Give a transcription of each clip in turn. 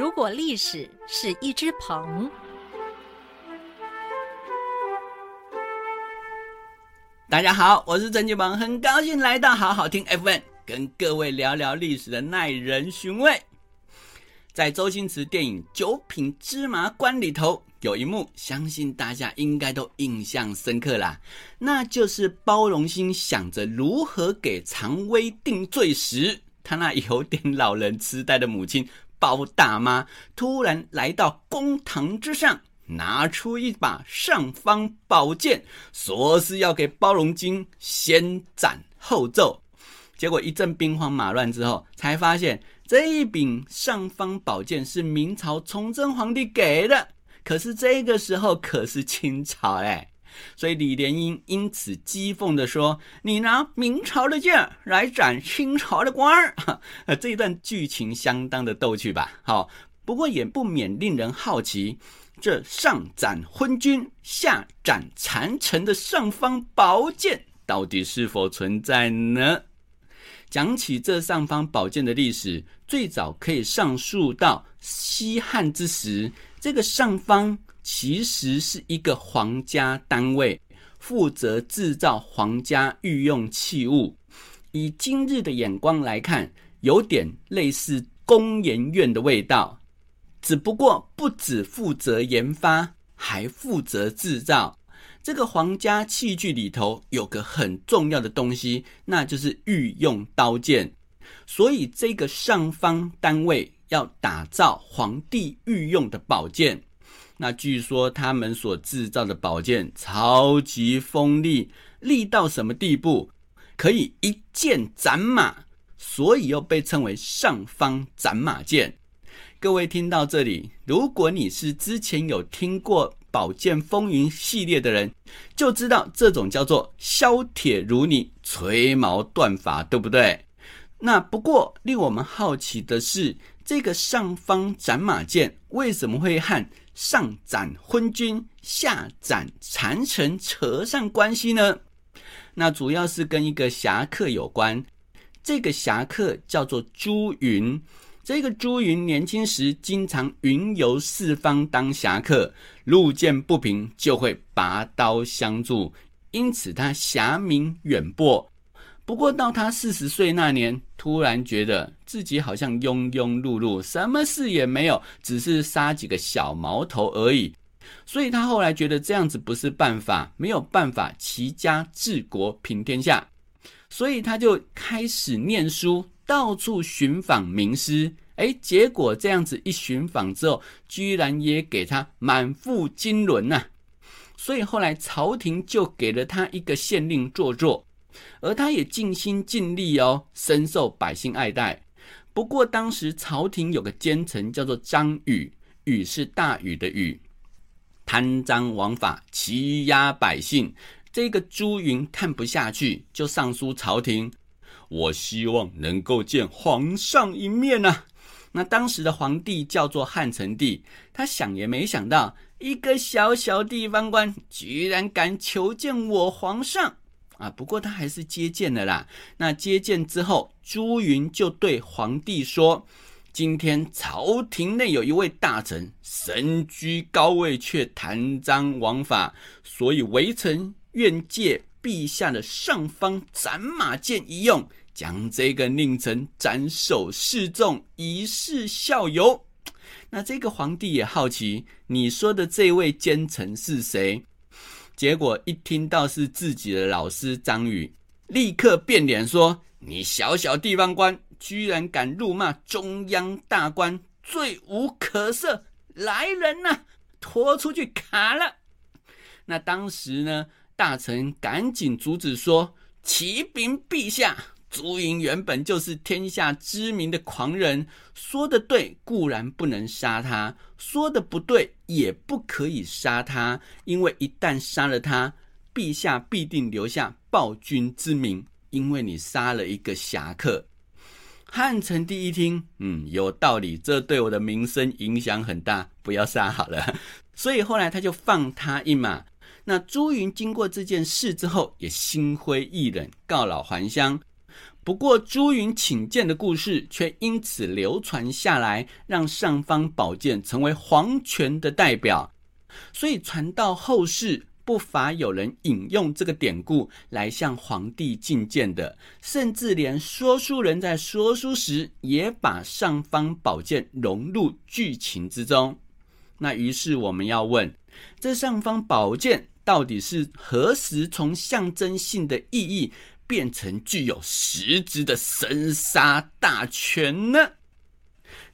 如果历史是一只鹏，大家好，我是郑俊鹏，很高兴来到好好听 FM，跟各位聊聊历史的耐人寻味。在周星驰电影《九品芝麻官》里头，有一幕，相信大家应该都印象深刻啦，那就是包容心想着如何给常威定罪时，他那有点老人痴呆的母亲包大妈突然来到公堂之上，拿出一把尚方宝剑，说是要给包龙金先斩后奏。结果一阵兵荒马乱之后，才发现。这一柄尚方宝剑是明朝崇祯皇帝给的，可是这个时候可是清朝哎，所以李莲英因此讥讽地说：“你拿明朝的剑来斩清朝的官儿。” 这一段剧情相当的逗趣吧？好，不过也不免令人好奇，这上斩昏君，下斩残臣的尚方宝剑到底是否存在呢？讲起这尚方宝剑的历史，最早可以上溯到西汉之时。这个尚方其实是一个皇家单位，负责制造皇家御用器物。以今日的眼光来看，有点类似工研院的味道，只不过不只负责研发，还负责制造。这个皇家器具里头有个很重要的东西，那就是御用刀剑。所以这个上方单位要打造皇帝御用的宝剑。那据说他们所制造的宝剑超级锋利，利到什么地步？可以一剑斩马，所以又被称为上方斩马剑。各位听到这里，如果你是之前有听过。宝剑风云系列的人就知道，这种叫做削铁如泥、锤毛断法，对不对？那不过令我们好奇的是，这个上方斩马剑为什么会和上斩昏君、下斩残臣扯上关系呢？那主要是跟一个侠客有关。这个侠客叫做朱云。这个朱云年轻时经常云游四方当侠客，路见不平就会拔刀相助，因此他侠名远播。不过到他四十岁那年，突然觉得自己好像庸庸碌碌，什么事也没有，只是杀几个小毛头而已。所以他后来觉得这样子不是办法，没有办法齐家治国平天下，所以他就开始念书。到处寻访名师，哎，结果这样子一寻访之后，居然也给他满腹经纶呐。所以后来朝廷就给了他一个县令做做，而他也尽心尽力哦，深受百姓爱戴。不过当时朝廷有个奸臣叫做张禹，禹是大禹的禹，贪赃枉法，欺压百姓。这个朱云看不下去，就上书朝廷。我希望能够见皇上一面呐。那当时的皇帝叫做汉成帝，他想也没想到，一个小小地方官居然敢求见我皇上啊！不过他还是接见了啦。那接见之后，朱云就对皇帝说：“今天朝廷内有一位大臣身居高位，却贪赃枉法，所以微臣愿借陛下的上方斩马剑一用。”将这个佞臣斩首示众，以示效尤。那这个皇帝也好奇，你说的这位奸臣是谁？结果一听到是自己的老师张宇，立刻变脸说：“你小小地方官，居然敢辱骂中央大官，罪无可赦！来人呐，拖出去砍了！”那当时呢，大臣赶紧阻止说：“启禀陛下。”朱云原本就是天下知名的狂人，说的对固然不能杀他，说的不对也不可以杀他，因为一旦杀了他，陛下必定留下暴君之名，因为你杀了一个侠客。汉成帝一听，嗯，有道理，这对我的名声影响很大，不要杀好了。所以后来他就放他一马。那朱云经过这件事之后，也心灰意冷，告老还乡。不过朱云请剑的故事却因此流传下来，让尚方宝剑成为皇权的代表，所以传到后世。不乏有人引用这个典故来向皇帝进谏的，甚至连说书人在说书时也把尚方宝剑融入剧情之中。那于是我们要问：这尚方宝剑到底是何时从象征性的意义变成具有实质的生杀大权呢？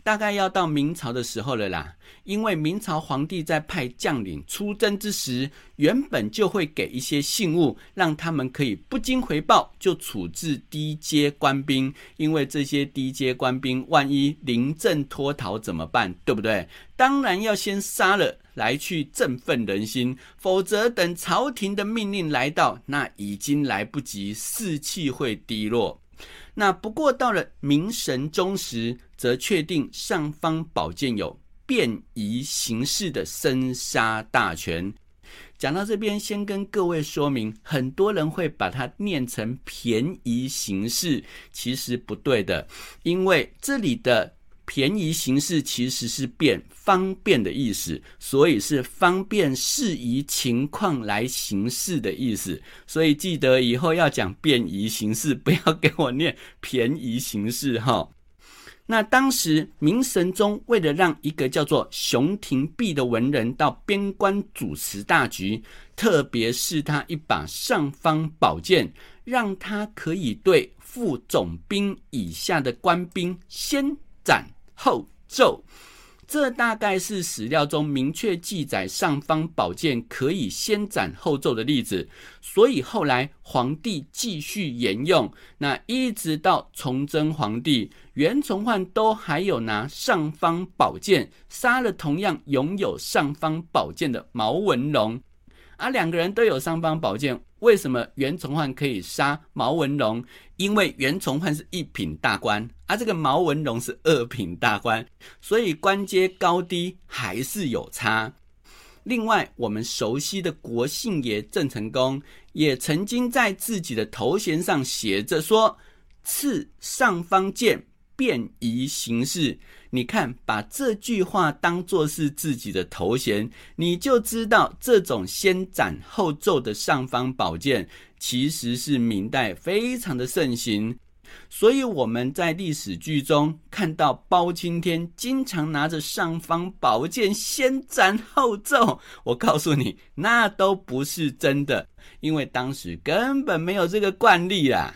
大概要到明朝的时候了啦。因为明朝皇帝在派将领出征之时，原本就会给一些信物，让他们可以不经回报就处置低阶官兵。因为这些低阶官兵万一临阵脱逃怎么办？对不对？当然要先杀了，来去振奋人心。否则等朝廷的命令来到，那已经来不及，士气会低落。那不过到了明神宗时，则确定尚方宝剑有。便宜行事的生杀大权，讲到这边，先跟各位说明，很多人会把它念成便宜行事，其实不对的，因为这里的便宜行事其实是变方便的意思，所以是方便适宜情况来行事的意思，所以记得以后要讲便宜行事，不要给我念便宜行事哈。那当时明神宗为了让一个叫做熊廷弼的文人到边关主持大局，特别是他一把尚方宝剑，让他可以对副总兵以下的官兵先斩后奏。这大概是史料中明确记载尚方宝剑可以先斩后奏的例子，所以后来皇帝继续沿用，那一直到崇祯皇帝袁崇焕都还有拿尚方宝剑杀了同样拥有尚方宝剑的毛文龙。啊，两个人都有尚方宝剑，为什么袁崇焕可以杀毛文龙？因为袁崇焕是一品大官，而这个毛文龙是二品大官，所以官阶高低还是有差。另外，我们熟悉的国姓爷郑成功，也曾经在自己的头衔上写着说：“赐尚方剑。”便宜行事，你看，把这句话当做是自己的头衔，你就知道这种先斩后奏的尚方宝剑，其实是明代非常的盛行。所以我们在历史剧中看到包青天经常拿着尚方宝剑先斩后奏，我告诉你，那都不是真的，因为当时根本没有这个惯例啊。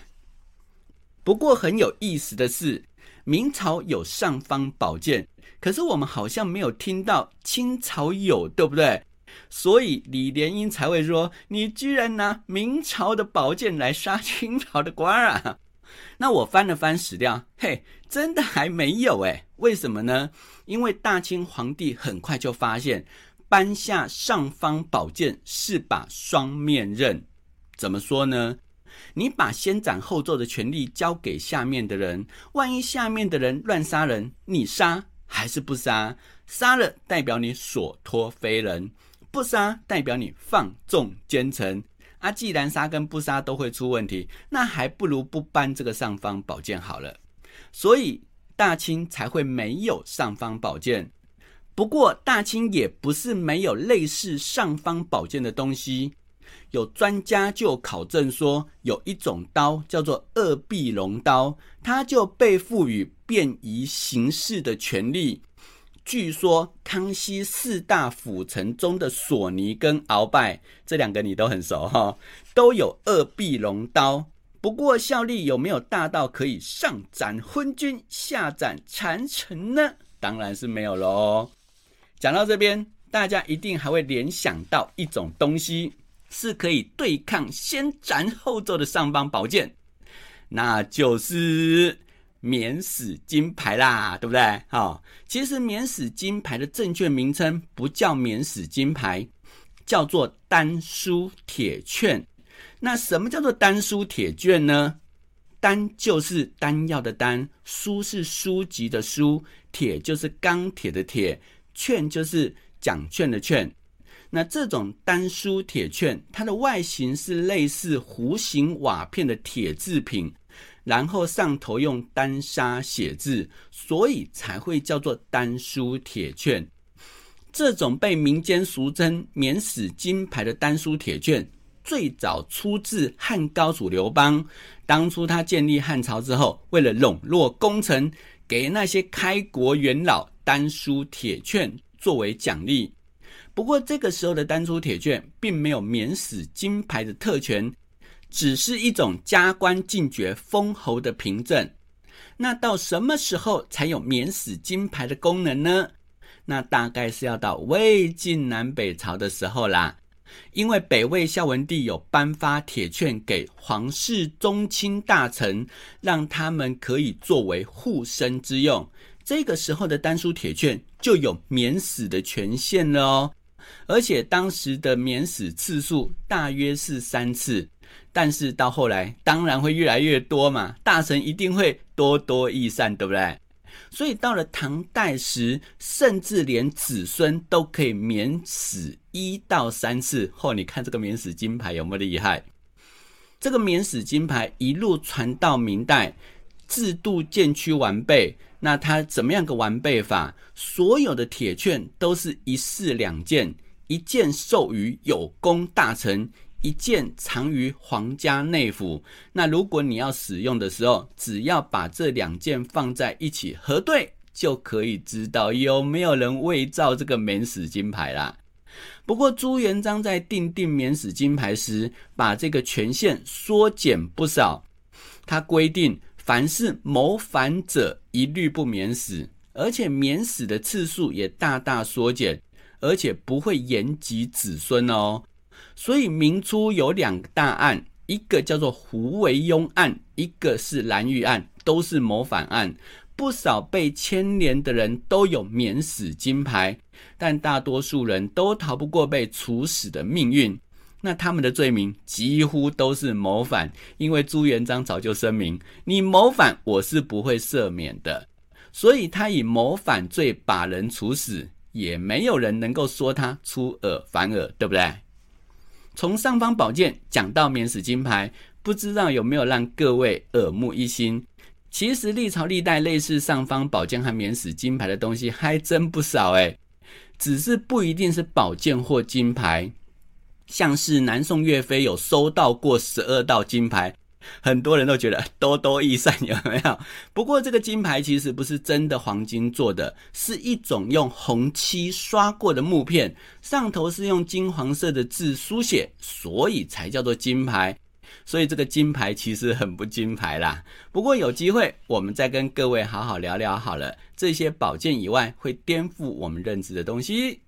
不过很有意思的是。明朝有尚方宝剑，可是我们好像没有听到清朝有，对不对？所以李莲英才会说：“你居然拿明朝的宝剑来杀清朝的官啊！” 那我翻了翻史料，嘿，真的还没有哎？为什么呢？因为大清皇帝很快就发现，颁下尚方宝剑是把双面刃。怎么说呢？你把先斩后奏的权利交给下面的人，万一下面的人乱杀人，你杀还是不杀？杀了代表你所托非人，不杀代表你放纵奸臣。啊，既然杀跟不杀都会出问题，那还不如不颁这个尚方宝剑好了。所以大清才会没有尚方宝剑。不过大清也不是没有类似尚方宝剑的东西。有专家就考证说，有一种刀叫做二臂龙刀，它就被赋予便宜行事的权利。据说康熙四大辅臣中的索尼跟鳌拜这两个你都很熟哈，都有二臂龙刀。不过效力有没有大到可以上斩昏君，下斩谗臣呢？当然是没有喽。讲到这边，大家一定还会联想到一种东西。是可以对抗先斩后奏的尚方宝剑，那就是免死金牌啦，对不对？好，其实免死金牌的正确名称不叫免死金牌，叫做丹书铁券。那什么叫做丹书铁券呢？丹就是丹药的丹，书是书籍的书，铁就是钢铁的铁，券就是奖券的券。那这种丹书铁券，它的外形是类似弧形瓦片的铁制品，然后上头用丹砂写字，所以才会叫做丹书铁券。这种被民间俗称“免死金牌”的丹书铁券，最早出自汉高祖刘邦。当初他建立汉朝之后，为了笼络功臣，给那些开国元老丹书铁券作为奖励。不过，这个时候的丹书铁券并没有免死金牌的特权。只是一种加官进爵、封侯的凭证。那到什么时候才有免死金牌的功能呢？那大概是要到魏晋南北朝的时候啦。因为北魏孝文帝有颁发铁券给皇室宗亲大臣，让他们可以作为护身之用。这个时候的丹书铁券就有免死的权限了哦。而且当时的免死次数大约是三次。但是到后来，当然会越来越多嘛，大臣一定会多多益善，对不对？所以到了唐代时，甚至连子孙都可以免死一到三次。后你看这个免死金牌有没有厉害？这个免死金牌一路传到明代，制度渐趋完备。那它怎么样个完备法？所有的铁券都是一式两件，一件授予有功大臣。一件藏于皇家内府。那如果你要使用的时候，只要把这两件放在一起核对，就可以知道有没有人伪造这个免死金牌啦。不过朱元璋在定定免死金牌时，把这个权限缩减不少。他规定，凡是谋反者一律不免死，而且免死的次数也大大缩减，而且不会延及子孙哦。所以明初有两个大案，一个叫做胡惟庸案，一个是蓝玉案，都是谋反案。不少被牵连的人都有免死金牌，但大多数人都逃不过被处死的命运。那他们的罪名几乎都是谋反，因为朱元璋早就声明：你谋反，我是不会赦免的。所以他以谋反罪把人处死，也没有人能够说他出尔反尔，对不对？从尚方宝剑讲到免死金牌，不知道有没有让各位耳目一新？其实历朝历代类似尚方宝剑和免死金牌的东西还真不少诶只是不一定是宝剑或金牌，像是南宋岳飞有收到过十二道金牌。很多人都觉得多多益善有没有？不过这个金牌其实不是真的黄金做的，是一种用红漆刷过的木片，上头是用金黄色的字书写，所以才叫做金牌。所以这个金牌其实很不金牌啦。不过有机会我们再跟各位好好聊聊好了，这些宝剑以外会颠覆我们认知的东西。